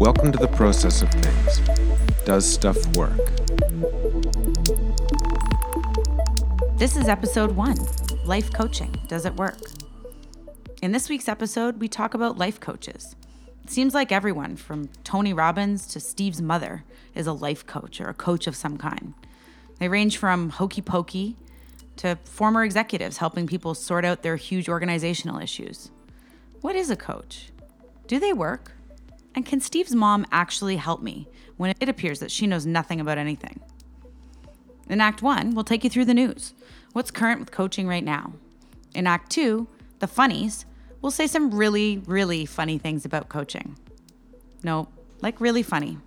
Welcome to the process of things. Does stuff work? This is episode one Life Coaching. Does it work? In this week's episode, we talk about life coaches. It seems like everyone, from Tony Robbins to Steve's mother, is a life coach or a coach of some kind. They range from hokey pokey to former executives helping people sort out their huge organizational issues. What is a coach? Do they work? And can Steve's mom actually help me when it appears that she knows nothing about anything? In Act 1, we'll take you through the news. What's current with coaching right now? In Act 2, the funnies, we'll say some really, really funny things about coaching. No, like really funny.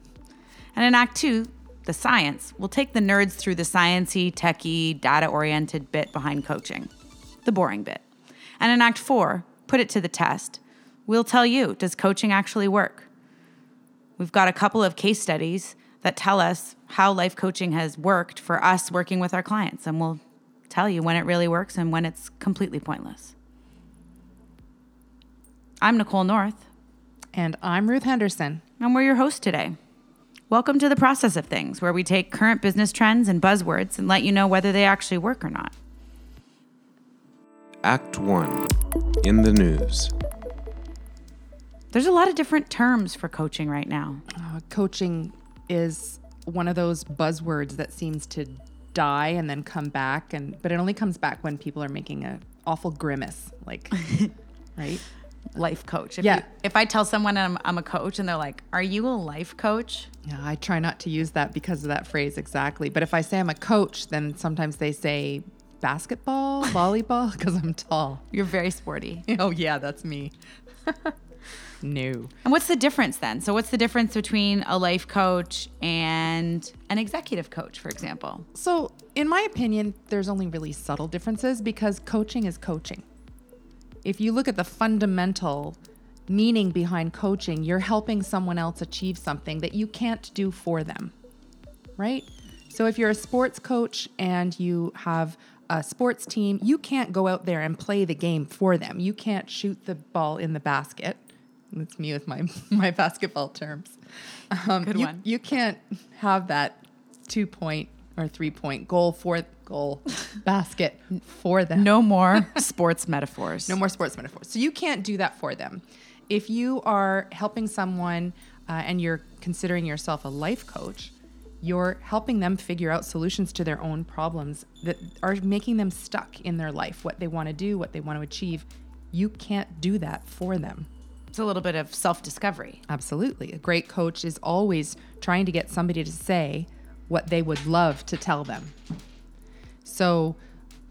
And in Act 2, the science, we'll take the nerds through the sciency, techie, data-oriented bit behind coaching. The boring bit. And in Act 4, put it to the test. We'll tell you, does coaching actually work? We've got a couple of case studies that tell us how life coaching has worked for us working with our clients, and we'll tell you when it really works and when it's completely pointless. I'm Nicole North, And I'm Ruth Henderson. and we're your hosts today. Welcome to the process of things, where we take current business trends and buzzwords and let you know whether they actually work or not. Act 1 In the News. There's a lot of different terms for coaching right now. Uh, coaching is one of those buzzwords that seems to die and then come back, and but it only comes back when people are making an awful grimace, like, right? Life coach. If Yeah. you- if I tell someone I'm, I'm a coach and they're like, Are you a life coach? Yeah, I try not to use that because of that phrase exactly. But if I say I'm a coach, then sometimes they say basketball, volleyball, because I'm tall. You're very sporty. Oh yeah, that's me. No. And what's the difference then? So, what's the difference between a life coach and an executive coach, for example? So, in my opinion, there's only really subtle differences because coaching is coaching. If you look at the fundamental meaning behind coaching, you're helping someone else achieve something that you can't do for them, right? So, if you're a sports coach and you have a sports team, you can't go out there and play the game for them. You can't shoot the ball in the basket. That's me with my my basketball terms. Um, Good you, one. You can't have that two point or three point goal for goal basket for them. No more sports metaphors. No more sports metaphors. So you can't do that for them. If you are helping someone uh, and you're considering yourself a life coach, you're helping them figure out solutions to their own problems that are making them stuck in their life, what they want to do, what they want to achieve. You can't do that for them. It's a little bit of self discovery. Absolutely. A great coach is always trying to get somebody to say what they would love to tell them. So,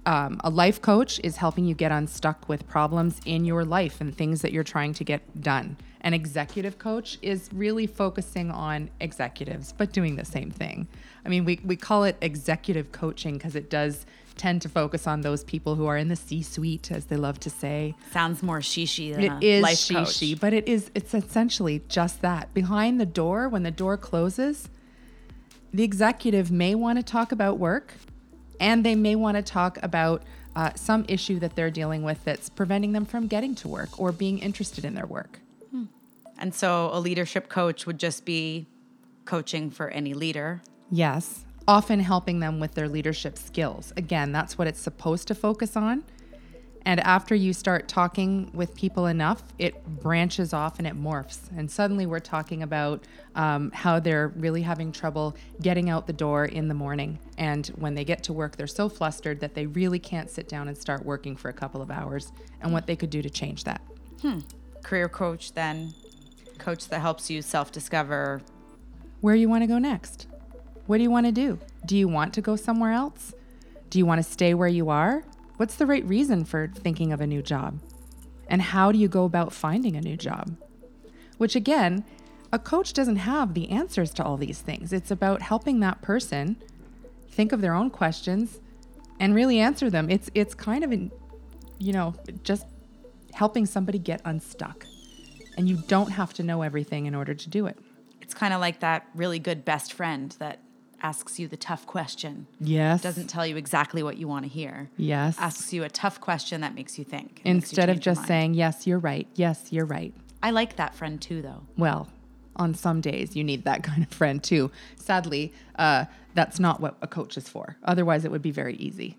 um, a life coach is helping you get unstuck with problems in your life and things that you're trying to get done. An executive coach is really focusing on executives, but doing the same thing. I mean, we, we call it executive coaching because it does tend to focus on those people who are in the C suite, as they love to say. Sounds more shishi than It a is life shishi, but it is it's essentially just that. Behind the door, when the door closes, the executive may want to talk about work and they may want to talk about uh, some issue that they're dealing with that's preventing them from getting to work or being interested in their work. And so a leadership coach would just be coaching for any leader. Yes, often helping them with their leadership skills. Again, that's what it's supposed to focus on. And after you start talking with people enough, it branches off and it morphs. And suddenly we're talking about um, how they're really having trouble getting out the door in the morning. And when they get to work, they're so flustered that they really can't sit down and start working for a couple of hours and what they could do to change that. Career coach, then coach that helps you self discover. where you want to go next. What do you want to do? Do you want to go somewhere else? Do you want to stay where you are? What's the right reason for thinking of a new job? And how do you go about finding a new job? Which, again, a coach doesn't have the answers to all these things. It's about helping that person think of their own questions and really answer them. It's it's kind of an, you know, just helping somebody get unstuck. And you don't have to know everything in order to do it. It's kind of like that really good best friend that asks you the tough question. Yes. Doesn't tell you exactly what you want to hear. Yes. Asks you a tough question that makes you think. makes you Instead of just saying, yes, you're right. Yes, you're right. I like that friend too, though. Well, on some days you need that kind of friend too. Sadly, uh, that's not what a coach is for. Otherwise, it would be very easy.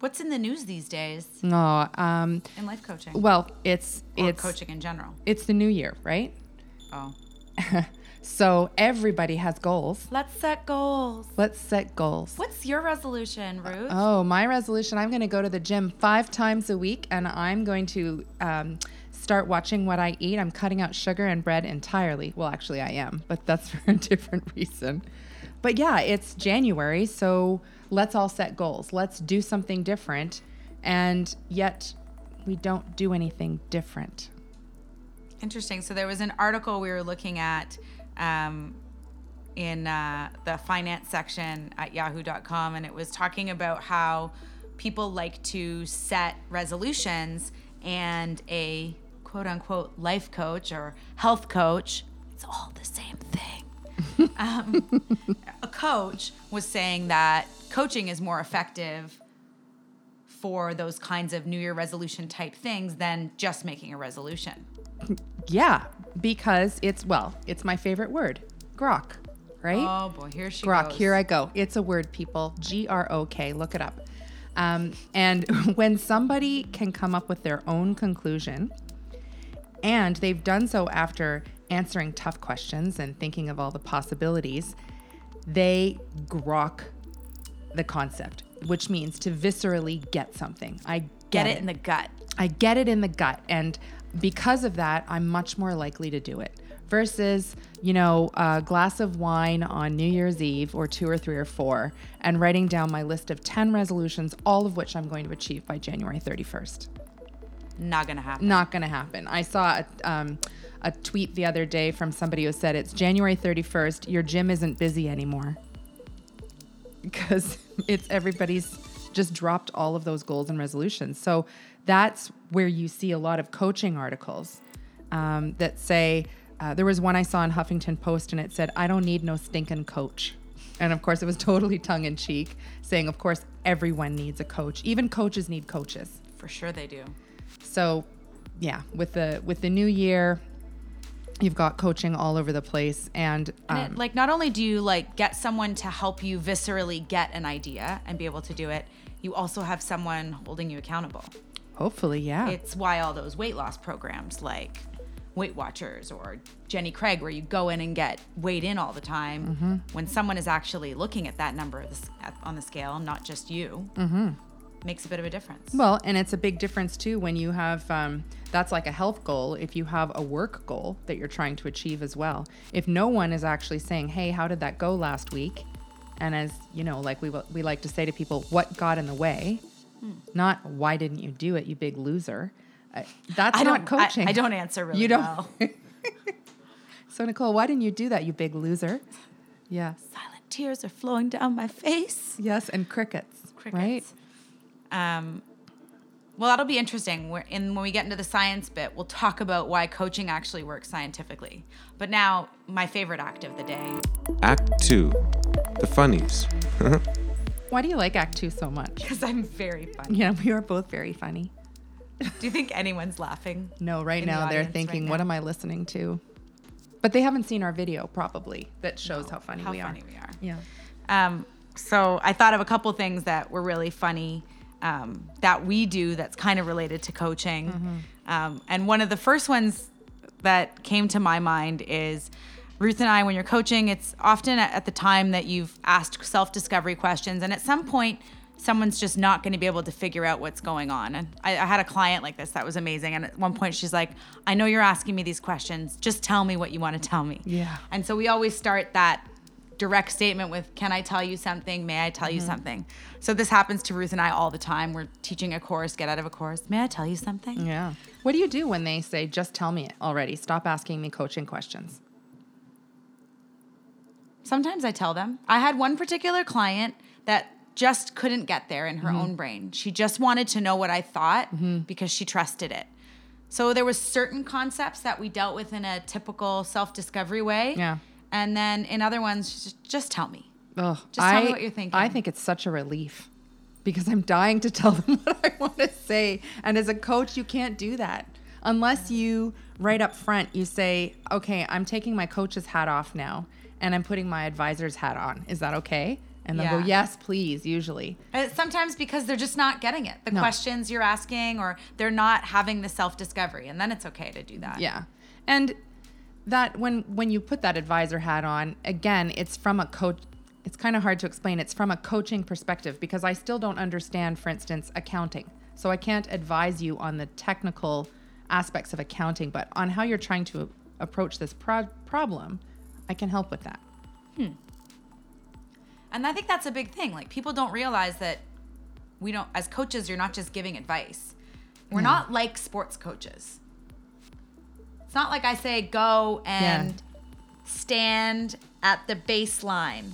What's in the news these days No, um, in life coaching well, it's or it's coaching in general? it's the new year, right? Oh, So everybody has goals. let's set goals. Let's set goals. What's your resolution, Ruth? Oh, my resolution I'm going to go to the gym five times a week and I'm going to um, start watching what I eat. I'm cutting out sugar and bread entirely. Well, actually, I am, but that's for a different reason. But yeah, it's January, so let's all set goals. Let's do something different. And yet, we don't do anything different. Interesting. So there was an article we were looking at um, in uh, the finance section at yahoo.com, and it was talking about how people like to set resolutions and a quote unquote life coach or health coach, it's all the same thing. um, a coach was saying that coaching is more effective for those kinds of New Year resolution type things than just making a resolution. Yeah, because it's, well, it's my favorite word grok, right? Oh boy, here she goes. Grok, goes. here I go. It's a word, people. G R O K. Look it up. Um, and when somebody can come up with their own conclusion, and they've done so after answering tough questions and thinking of all the possibilities, they grok the concept, which means to viscerally get something. I Get get, it in the gut. I get it in the gut. And because of that, I'm much more likely to do it versus, you know, a glass of wine on New Year's Eve or two or three or four and writing down my list of 10 resolutions, all of which I'm going to achieve by January 31st. Not gonna happen. Not to happen. I saw a, um, a tweet the other day from somebody who said it's January 31st, your gym isn't busy anymore. Because it's everybody's just dropped all of those goals and resolutions. So that's where you see a lot of coaching articles um, that say, uh, there was one I saw in Huffington Post and it said, I don't need no stinking coach. And of course, it was totally tongue in cheek, saying, of course, everyone needs a coach. Even coaches need coaches. For sure they do. So, yeah, with the with the new year, you've got coaching all over the place, and, And um, it, like not only do you like get someone to help you viscerally get an idea and be able to do it, you also have someone holding you accountable. Hopefully, yeah, It's why all those weight loss programs like Weight Watchers or Jenny Craig, where you go in and get weighed in all the time, Mm-hmm. when someone is actually looking at that number of the s- at- on the scale, not just you, makes a bit of a difference. Well, and it's a big difference too when you have um, that's like a health goal. If you have a work goal that you're trying to achieve as well, if no one is actually saying, "Hey, how did that go last week?" and as you know, like we we like to say to people, "What got in the way?" Not "Why didn't you do it, you big loser." Uh, that's I not don't. I- coaching. I, don't answer really You don't. well. So Nicole, why didn't you do that, you big loser? Yes. Silent tears are flowing down my face. Yes, and crickets. Crickets. Right? Um, well, that'll be interesting. We're in when we get into the science bit, we'll talk about why coaching actually works scientifically. But now, my favorite act of the day. Act 2 The Funnies. Why do you like Act Two so much? Because I'm very funny. Yeah, we are both very funny. Do you think anyone's laughing? No, right In the now they're thinking, right what am I listening to? But they haven't seen our video, probably, that shows how funny How we funny are. we are. Yeah. Um, so I thought of a couple things that were really funny um, that we do that's kind of related to coaching. Um, and one of the first ones that came to my mind is Ruth and I, when you're coaching, it's often at the time that you've asked self discovery questions. And at some point, someone's just not going to be able to figure out what's going on. And I, I had a client like this that was amazing. And at one point, she's like, I know you're asking me these questions. Just tell me what you want to tell me. Yeah. And so we always start that direct statement with can i tell you something may i tell Mm-hmm. you something so this happens to ruth and i all the time we're teaching a course get out of a course may i tell you something Yeah. What do you do when they say, just tell me it already? Stop asking me coaching questions. Sometimes i tell them i had one particular client that just couldn't get there in her Mm-hmm. own brain she just wanted to know what i thought because she trusted it so there was certain concepts that we dealt with in a typical self-discovery way Yeah. and then in other ones just, just tell me Ugh, Just tell me what you're thinking. I think it's such a relief because I'm dying to tell them what I want to say. And as a coach, you can't do that. unless you right up front you say, okay, I'm taking my coach's hat off now and I'm putting my advisor's hat on. Is that okay? And they'll go, yes, please, usually. Sometimes because they're just not getting it, the No. questions you're asking, or they're not having the self discovery, and then it's okay to do that. Yeah. And that when when you put that advisor hat on, again, it's from a coach it's kind of hard to explain. It's from a coaching perspective because I still don't understand, for instance, accounting. So I can't advise you on the technical aspects of accounting, but on how you're trying to approach this pro- problem, I can help with that. Hmm. And I think that's a big thing. Like people don't realize that we don't as coaches you're not just giving advice. We're not like sports coaches. It's not like I say go and stand at the baseline.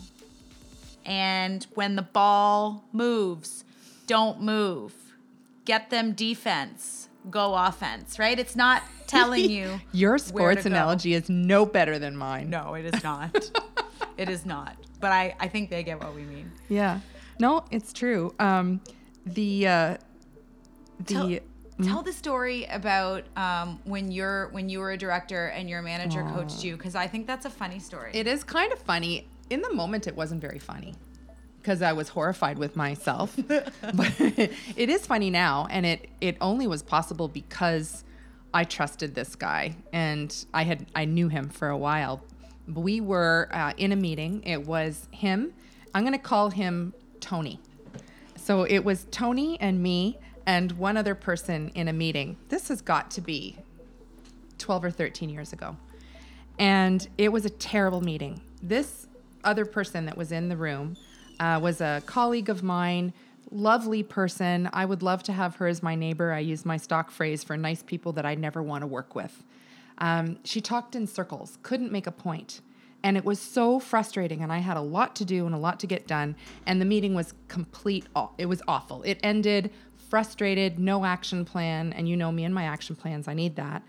And when the ball moves, don't move. Get them defense, go offense, right? It's not telling you Your sports go. analogy is no better than mine. No, it is not. it is not. But I, I think they get what we mean. Yeah. No, it's true. Um, the uh, the Tell, tell the story about um, when you're when you were a director and your manager coached you because I think that's a funny story. It is kind of funny. In the moment, it wasn't very funny because I was horrified with myself. but it is funny now, and it it only was possible because I trusted this guy and I had I knew him for a while. We were uh, in a meeting. It was him. I'm going to call him Tony. So it was Tony and me and one other person in a meeting. This has got to be 12 or 13 years ago. And it was a terrible meeting. This other person that was in the room uh, was a colleague of mine, lovely person. I would love to have her as my neighbor. I use my stock phrase for nice people that I never want to work with. Um, she talked in circles, couldn't make a point. And it was so frustrating, and I had a lot to do and a lot to get done. And the meeting was complete, it was awful. It ended frustrated, no action plan. And you know me and my action plans, I need that.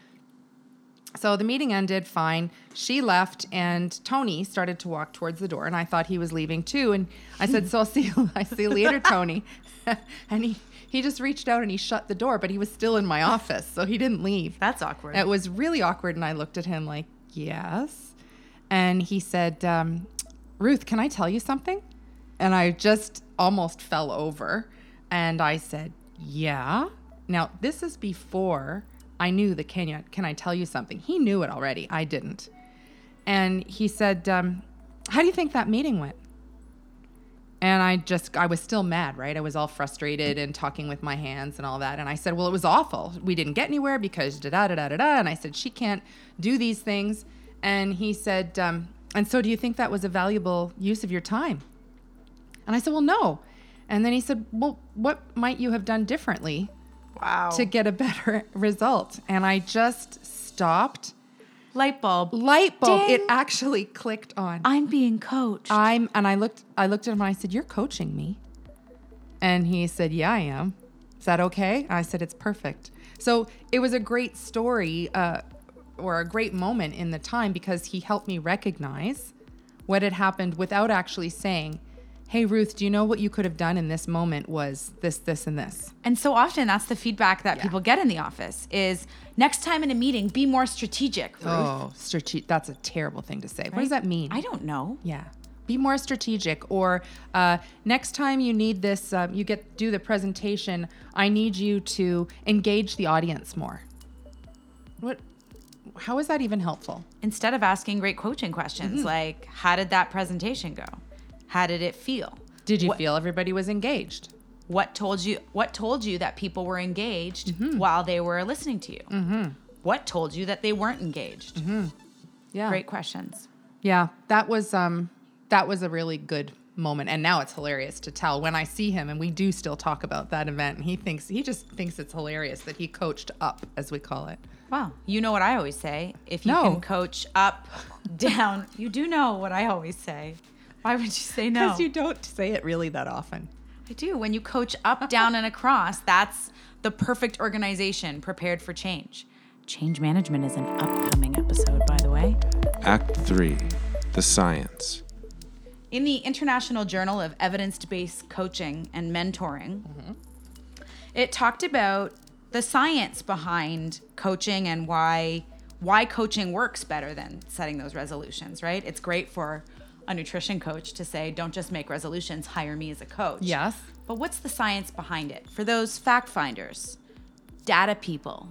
So the meeting ended fine. She left, and Tony started to walk towards the door, and I thought he was leaving too. And I said, "So I'll see you. I see you later, Tony." and he he just reached out and he shut the door, but he was still in my office, so he didn't leave. that's awkward. It was really awkward, and I looked at him like, "Yes," and he said, um, "Ruth, can I tell you something?" And I just almost fell over, and I said, "Yeah." Now this is before I knew the Kenya. Can I tell you something? He knew it already. I didn't, and he said, um, "How do you think that meeting went?" And I just, I was still mad, right? I was all frustrated and talking with my hands and all that. And I said, Well, it was awful. We didn't get anywhere because da da da da da. And I said, She can't do these things. And he said, um, And so do you think that was a valuable use of your time? And I said, Well, no. And then he said, Well, what might you have done differently wow. to get a better result? And I just stopped. light bulb. Light bulb. It actually clicked on. I'm being coached. I'm and I looked I looked at him and I said, "You're coaching me." And he said, "Yeah, I am." Is that okay? I said, "It's perfect." So it was a great story, uh, or a great moment in the time because he helped me recognize what had happened without actually saying, "Hey, Ruth, do you know what you could have done in this moment was this, this, and this." and so often that's the feedback that Yeah. people get in the office is next time in a meeting, be more strategic. Ruth. Oh, strategic. That's a terrible thing to say. What does that mean? I don't know. Yeah. Be more strategic. Or uh, next time you need this, um, you get do the presentation. I need you to engage the audience more. What? How is that even helpful? Instead of asking great coaching questions Mm-hmm. like, how did that presentation go? How did it feel? Did you What- feel everybody was engaged? What told you what told you that people were engaged Mm-hmm. while they were listening to you? What told you that they weren't engaged? Yeah. Great questions. Yeah, that was um, that was a really good moment, and now it's hilarious to tell when I see him, and we do still talk about that event. And he thinks he just thinks it's hilarious that he coached up, as we call it. Wow. You know what I always say? If you No. can coach up, down, you do know what I always say. Why would you say no? Because you don't say it really that often. I do. When you coach up, down, and across, that's the perfect organization prepared for change. Change management is an upcoming episode, by the way. Act 3 The Science. In the International Journal of Evidence Based Coaching and Mentoring, mm-hmm. it talked about the science behind coaching and why why coaching works better than setting those resolutions, right? It's great for a nutrition coach to say, don't just make resolutions, hire me as a coach. Yes. But what's the science behind it? For those fact finders, data people,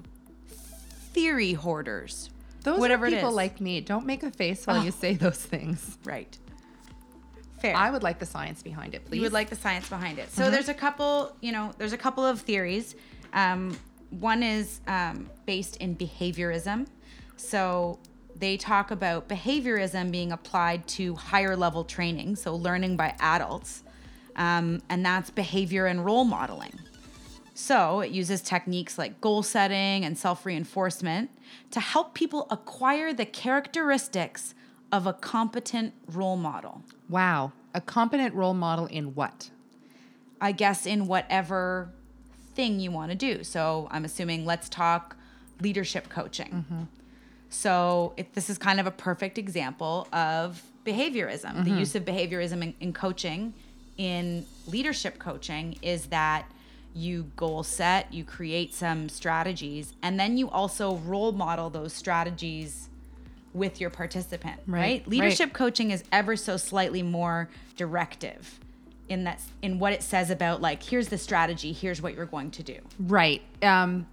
theory hoarders, Those whatever people is. like me. Don't make a face while you say those things. right. Fair. I would like the science behind it, please. You would like the science behind it. So there's a couple, you know, there's a couple of theories. Um, one is um, based in behaviorism. So they talk about behaviorism being applied to higher level training, so learning by adults, um, and that's behavior and role modeling. So it uses techniques like goal setting and self reinforcement to help people acquire the characteristics of a competent role model. Wow. A competent role model in what? I guess in whatever thing you want to do. So I'm assuming let's talk leadership coaching. So if this is kind of a perfect example of behaviorism. The use of behaviorism in, in coaching, in leadership coaching, is that you goal set, you create some strategies, and then you also role model those strategies with your participant, right? Right, Leadership coaching is ever so slightly more directive in that in what it says about like here's the strategy, here's what you're going to do. Right. Um,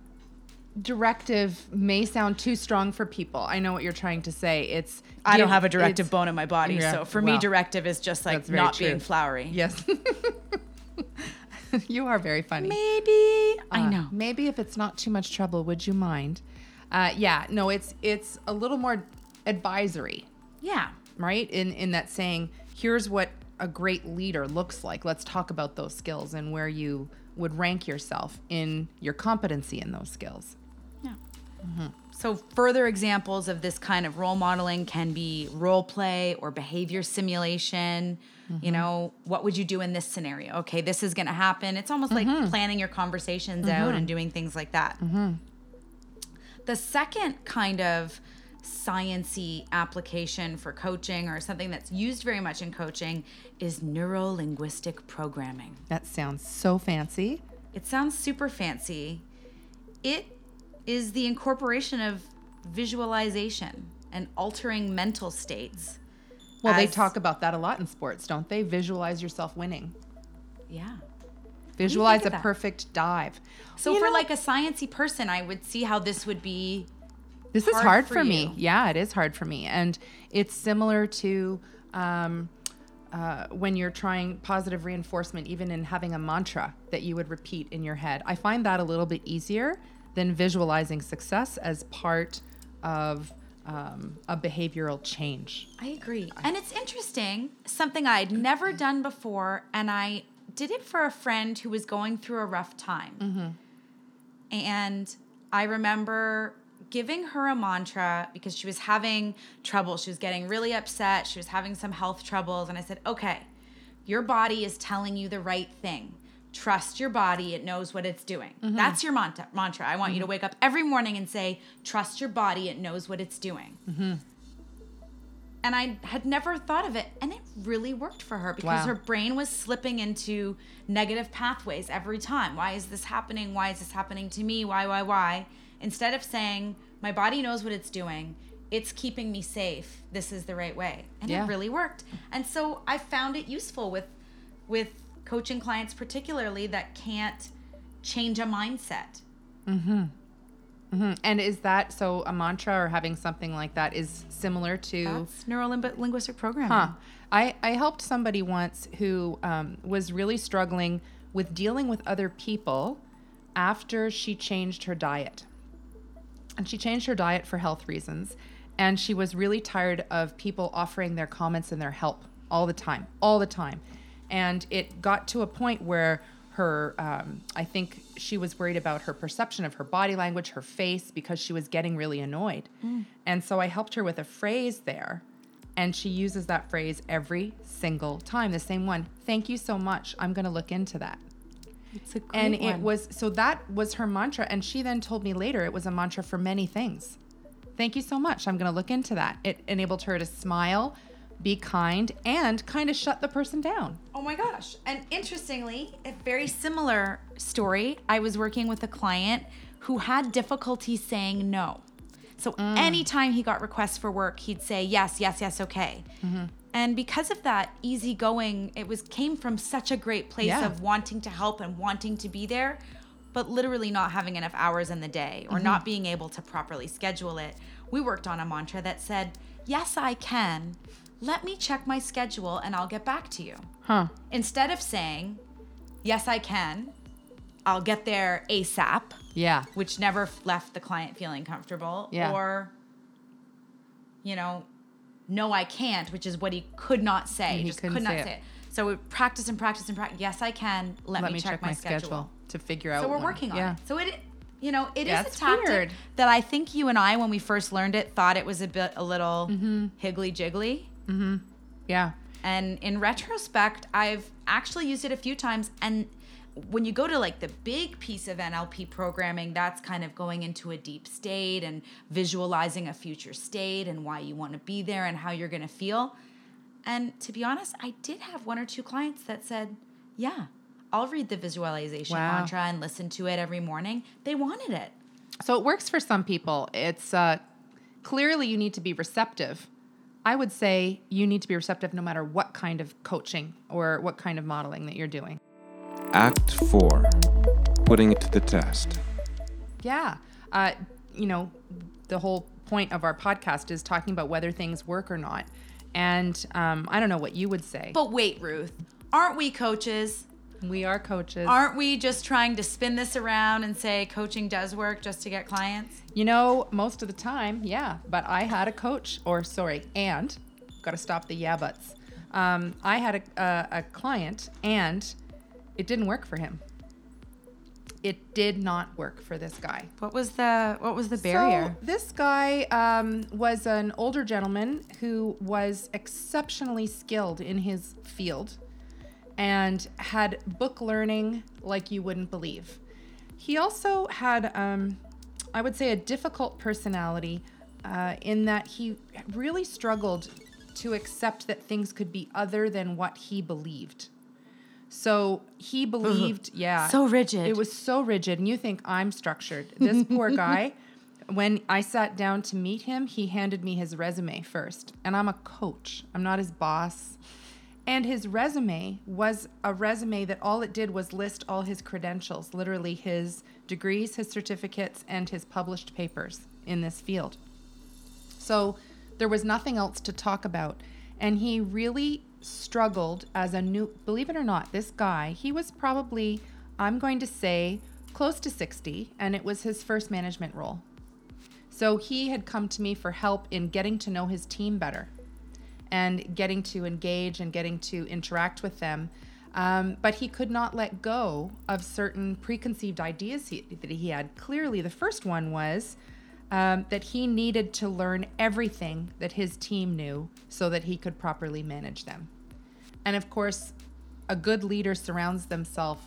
directive may sound too strong for people. I know what you're trying to say. It's I don't have a directive bone in my body, Yeah, so for me directive is just like not true. being flowery. Yes. you are very funny. Maybe I Uh, know. Maybe if it's not too much trouble, would you mind? Uh, yeah. No, it's it's a little more advisory, Yeah. right? In in that saying, here's what a great leader looks like. Let's talk about those skills and where you would rank yourself in your competency in those skills. Yeah. So, further examples of this kind of role modeling can be role play or behavior simulation. You mm-hmm. know, what would you do in this scenario? Okay, this is going to happen. It's almost like mm-hmm. planning your conversations mm-hmm. out and doing things like that. The second kind of sciency application for coaching or something that's used very much in coaching is neuro linguistic programming. That sounds so fancy. It sounds super fancy. It is the incorporation of visualization and altering mental states. Well, they talk about that a lot in sports, don't they? Visualize yourself winning. Yeah. Visualize a that? perfect dive. So You for know, like a sciencey person, I would see how this would be this is hard hard for for, me. Yeah, it is hard for me, and it's similar to um, uh, when you're trying positive reinforcement, even in having a mantra that you would repeat in your head. I find that a little bit easier than visualizing success as part of um, a behavioral change. I agree. And it's interesting, something I'd never done before, and I did it for a friend who was going through a rough time. And I remember giving her a mantra because she was having trouble. She was getting really upset. She was having some health troubles. And I said, okay, your body is telling you the right thing. Trust your body, it knows what it's doing. Mm-hmm. That's your mantra. mantra. I want you to mm-hmm. wake up every morning and say, Trust your body, it knows what it's doing. Mm-hmm. And I had never thought of it, and it really worked for her because Wow. her brain was slipping into negative pathways every time. Why is this happening? Why is this happening to me? Why, why, why? Instead of saying, My body knows what it's doing, it's keeping me safe. This is the right way. And Yeah. it really worked. And so I found it useful with with coaching clients particularly that can't change a mindset. Mhm. Mhm. And is that so? A mantra or having something like that is similar to That's neuro linguistic programming. Huh. I, I helped somebody once who um, was really struggling with dealing with other people after she changed her diet. And she changed her diet for health reasons. And she was really tired of people offering their comments and their help all the time, all the time. And it got to a point where her, um, I think she was worried about her perception of her body language, her face, because she was getting really annoyed. And so I helped her with a phrase there. And she uses that phrase every single time, the same one. Thank you so much. I'm going to look into that It's a great and it was so that was her mantra and she then told me later it was a mantra for many things thank you so much i'm going to look into that it enabled her to smile be kind and kind of shut the person down Oh my gosh. And interestingly, a very similar story. I was working with a client who had difficulty saying no. So mm. anytime he got requests for work, he'd say yes, yes, yes, okay. Mm-hmm. And because of that easygoing, it was came from such a great place Yeah. of wanting to help and wanting to be there, but literally not having enough hours in the day or not mm-hmm. being able to properly schedule it. We worked on a mantra that said, "Yes, I can. Let me check my schedule and I'll get back to you." Huh. Instead of saying, "Yes, I can. I'll get there ASAP." Yeah. which never left the client feeling comfortable Yeah. or you know no i can't which is what he could not say He just couldn't could not say it. say it so we practice and practice and practice yes i can let, me, check, my, schedule. to figure out. so we're when- working on yeah. it so it you know it is Yeah, a tactic weird. that i think you and i when we first learned it thought it was a bit a little Mm-hmm. higgly jiggly Yeah. and in retrospect, I've actually used it a few times. And when you go to like the big piece of NLP programming, that's kind of going into a deep state and visualizing a future state and why you want to be there and how you're going to feel. And to be honest, I did have one or two clients that said, Yeah, I'll read the visualization Wow. mantra and listen to it every morning. They wanted it. So it works for some people. It's uh, clearly you need to be receptive. I would say you need to be receptive no matter what kind of coaching or what kind of modeling that you're doing. Act 4 Putting it to the test. Yeah. Uh, you know, the whole point of our podcast is talking about whether things work or not. And um, I don't know what you would say. But wait, Ruth, aren't we coaches? We are coaches. Aren't we just trying to spin this around and say coaching does work just to get clients? You know, most of the time, yeah. But I had a coach, or sorry, and got to stop the yeah buts. Um, I had a, a, a client, and it didn't work for him. It did not work for this guy. What was the what was the barrier? So this guy um, was an older gentleman who was exceptionally skilled in his field and had book learning like you wouldn't believe. He also had, um, I would say, a difficult personality uh, in that he really struggled to accept that things could be other than what he believed. So he believed, yeah. So rigid. It was so rigid. And you think I'm structured. This poor guy, when I sat down to meet him, he handed me his resume first. And I'm a coach, I'm not his boss. And his resume was a resume that all it did was list all his credentials, literally his degrees, his certificates, and his published papers in this field. So there was nothing else to talk about. And he really struggled as a new, believe it or not, this guy, he was probably, I'm going to say, close to 60, and it was his first management role. So he had come to me for help in getting to know his team better and getting to engage and getting to interact with them. Um, but he could not let go of certain preconceived ideas he, that he had. Clearly, the first one was um, that he needed to learn everything that his team knew so that he could properly manage them. And of course, a good leader surrounds themselves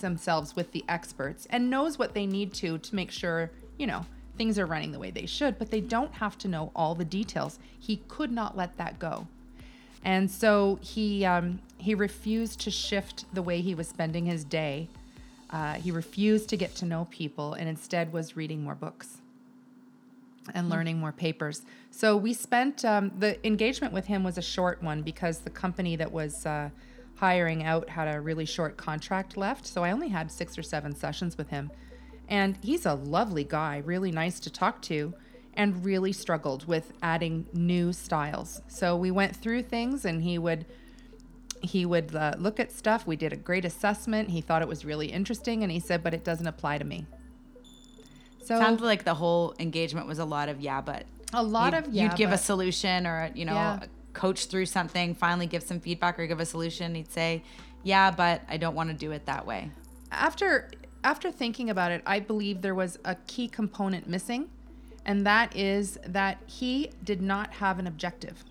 themselves with the experts and knows what they need to to make sure, you know, things are running the way they should, but they don't have to know all the details. He could not let that go. And so he um, he refused to shift the way he was spending his day. Uh, he refused to get to know people and instead was reading more books and learning more papers. So we spent um, the engagement with him was a short one because the company that was uh, hiring out had a really short contract left. So I only had six or seven sessions with him. And he's a lovely guy, really nice to talk to, and really struggled with adding new styles. So we went through things and he would he would uh, look at stuff. We did a great assessment. He thought it was really interesting and he said, "But it doesn't apply to me." So Sounded like the whole engagement was a lot of yeah, but a lot of yeah, you'd give a solution or you know Yeah. coach through something, finally give some feedback or give a solution. He'd say, "Yeah, but I don't want to do it that way." after after thinking about it, I believe there was a key component missing, and that is that he did not have an objective.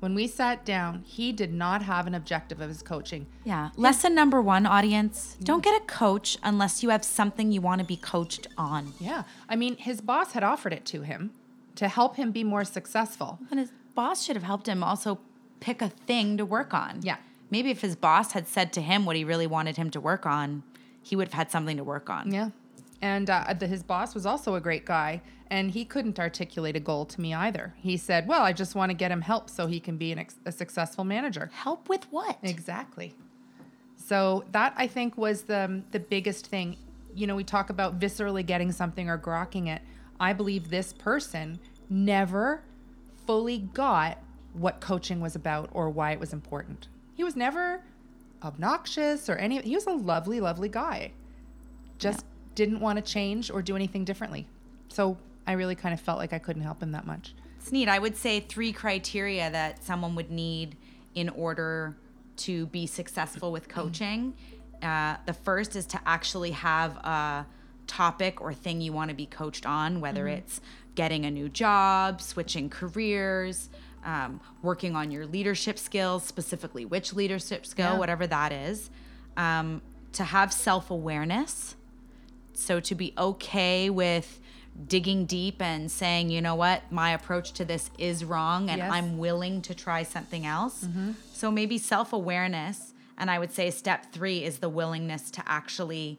When we sat down, he did not have an objective of his coaching. Yeah. Lesson number one, audience: don't get a coach unless you have something you want to be coached on. Yeah. I mean, his boss had offered it to him to help him be more successful. And his boss should have helped him also pick a thing to work on. Yeah. Maybe if his boss had said to him what he really wanted him to work on, he would have had something to work on. Yeah. And uh, the, his boss was also a great guy, and he couldn't articulate a goal to me either. He said, Well, I just want to get him help so he can be an ex- a successful manager. Help with what? Exactly. So that I think was the the biggest thing. You know, we talk about viscerally getting something or grokking it. I believe this person never fully got what coaching was about or why it was important. He was never obnoxious or any he was a lovely lovely guy. Just didn't want to change or do anything differently. So I really kind of felt like I couldn't help him that much. It's neat. I would say three criteria that someone would need in order to be successful with coaching. Uh, the first is to actually have a topic or thing you want to be coached on, whether it's getting a new job, switching careers, um, working on your leadership skills, specifically which leadership skill, Yeah. whatever that is. Um, to have self awareness. So to be okay with digging deep and saying, you know what, my approach to this is wrong and Yes. I'm willing to try something else. So maybe self awareness. And I would say step three is the willingness to actually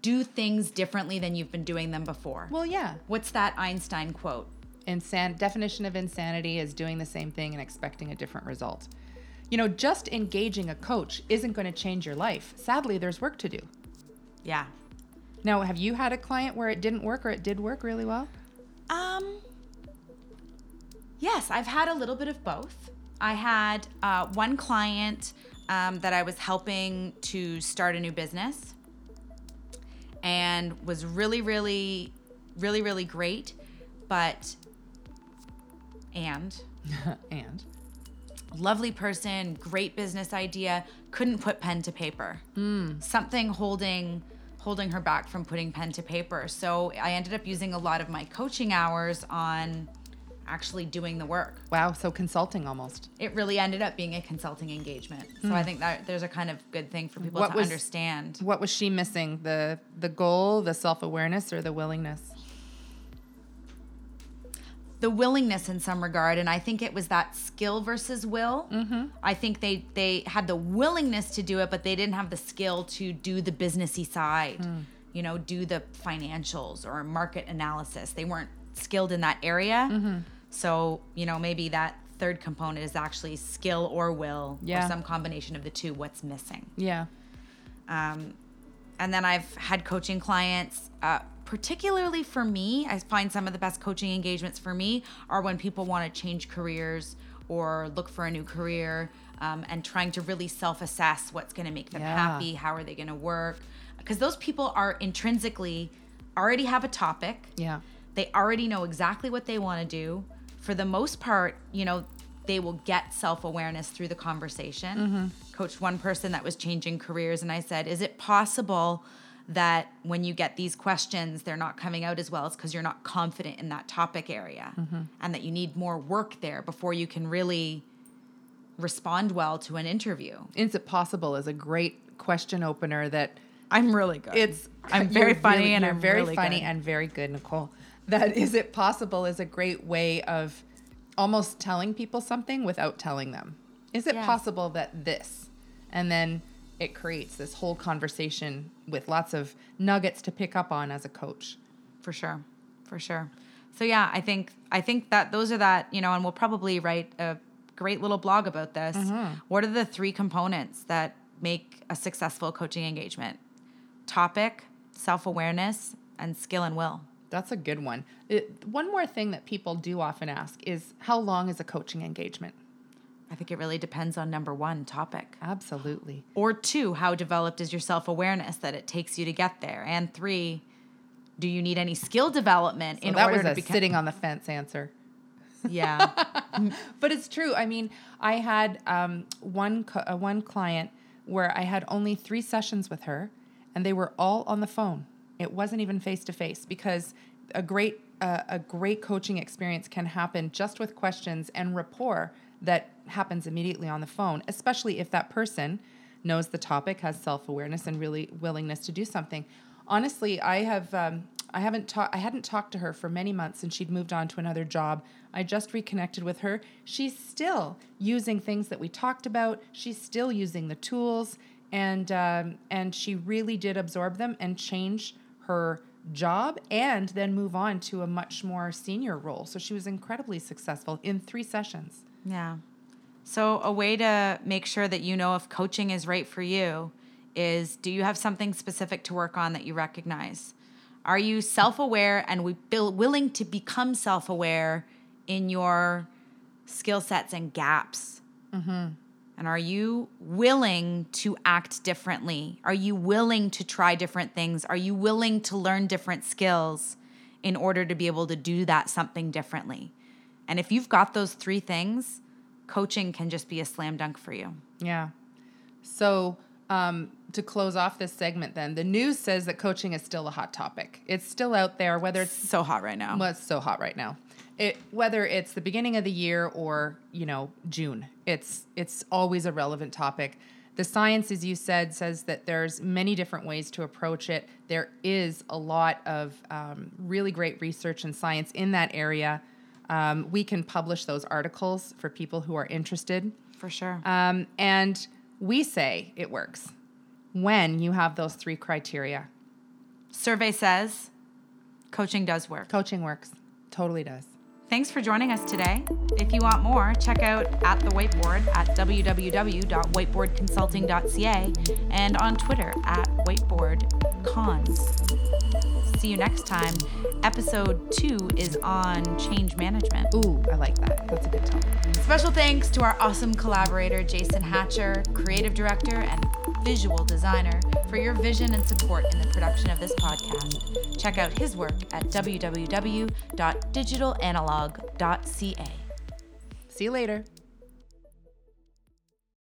do things differently than you've been doing them before. Well, yeah. What's that Einstein quote? Insan- definition of insanity is doing the same thing and expecting a different result. You know, just engaging a coach isn't going to change your life. Sadly, there's work to do. Yeah. Now, have you had a client where it didn't work or it did work really well? Um, yes, I've had a little bit of both. I had uh, one client um, that I was helping to start a new business and was really, really, really, really great. But, and and lovely person, great business idea, couldn't put pen to paper. Hmm. Something holding holding her back from putting pen to paper. So I ended up using a lot of my coaching hours on actually doing the work. wow, so consulting almost. It really ended up being a consulting engagement. So hmm. I think that there's a kind of good thing for people What to was- understand. What was she missing? The the goal, the self-awareness or the willingness? The willingness in some regard and i think it was that skill versus will mm-hmm. i think they they had the willingness to do it but they didn't have the skill to do the businessy side you know do the financials or market analysis they weren't skilled in that area so you know maybe that third component is actually skill or will Yeah. or some combination of the two what's missing Yeah. um, and then I've had coaching clients, uh, particularly for me, I find some of the best coaching engagements for me are when people want to change careers or look for a new career um, and trying to really self assess what's going to make them Yeah. happy, how are they going to work. Because those people are intrinsically already have a topic. Yeah. They already know exactly what they want to do. For the most part, you know, they will get self awareness through the conversation. Coached one person that was changing careers, and I said, Is it possible that when you get these questions, they're not coming out as well? It's because you're not confident in that topic area mm-hmm. and that you need more work there before you can really respond well to an interview. Is it possible is a great question opener that I'm really good. it's I'm very funny really- and I'm very really funny good. and very good, Nicole. That is it possible is a great way of almost telling people something without telling them. Is it Yes. possible that this, and then it creates this whole conversation with lots of nuggets to pick up on as a coach. for sure for sure so yeah i think i think that those are that you know and we'll probably write a great little blog about this mm-hmm. what are the three components that make a successful coaching engagement topic self-awareness and skill and will That's a good one. It, one more thing that people do often ask is how long is a coaching engagement? I think it really depends on number one topic Absolutely. or two how developed is your self-awareness that it takes you to get there and three do you need any skill development So in that order was to a become sitting on the fence answer. yeah but it's true. I mean, I had um, one co- uh, one client where I had only three sessions with her, and they were all on the phone. It wasn't even face to face because a great uh, a great coaching experience can happen just with questions and rapport that happens immediately on the phone, especially if that person knows the topic, has self awareness, and really willingness to do something. Honestly, I have um, I haven't talked I hadn't talked to her for many months, and she'd moved on to another job. I just reconnected with her. She's still using things that we talked about. She's still using the tools, and um, and she really did absorb them and change her job and then move on to a much more senior role. So she was incredibly successful in three sessions. Yeah. So, a way to make sure that you know if coaching is right for you is do you have something specific to work on that you recognize? Are you self aware and we willing to become self aware in your skill sets and gaps? Mm-hmm. And are you willing to act differently? Are you willing to try different things? Are you willing to learn different skills in order to be able to do that something differently? And if you've got those three things, coaching can just be a slam dunk for you. Yeah. So, um, to close off this segment, then the news says that coaching is still a hot topic. It's still out there, whether it's so hot right now. Well, it's so hot right now. It, whether it's the beginning of the year or you know June, it's it's always a relevant topic. The science, as you said, says that there's many different ways to approach it. There is a lot of um, really great research and science in that area. Um, we can publish those articles for people who are interested. For sure. Um, and we say it works when you have those three criteria. Survey says coaching does work. Coaching works. Totally does. Thanks for joining us today. If you want more, check out at the whiteboard at www.whiteboardconsulting.ca and on Twitter at whiteboardcons. See you next time. Episode two is on change management. Ooh, I like that. That's a good topic. Special thanks to our awesome collaborator, Jason Hatcher, creative director and visual designer, for your vision and support in the production of this podcast. Check out his work at www.digitalanalog.ca. See you later.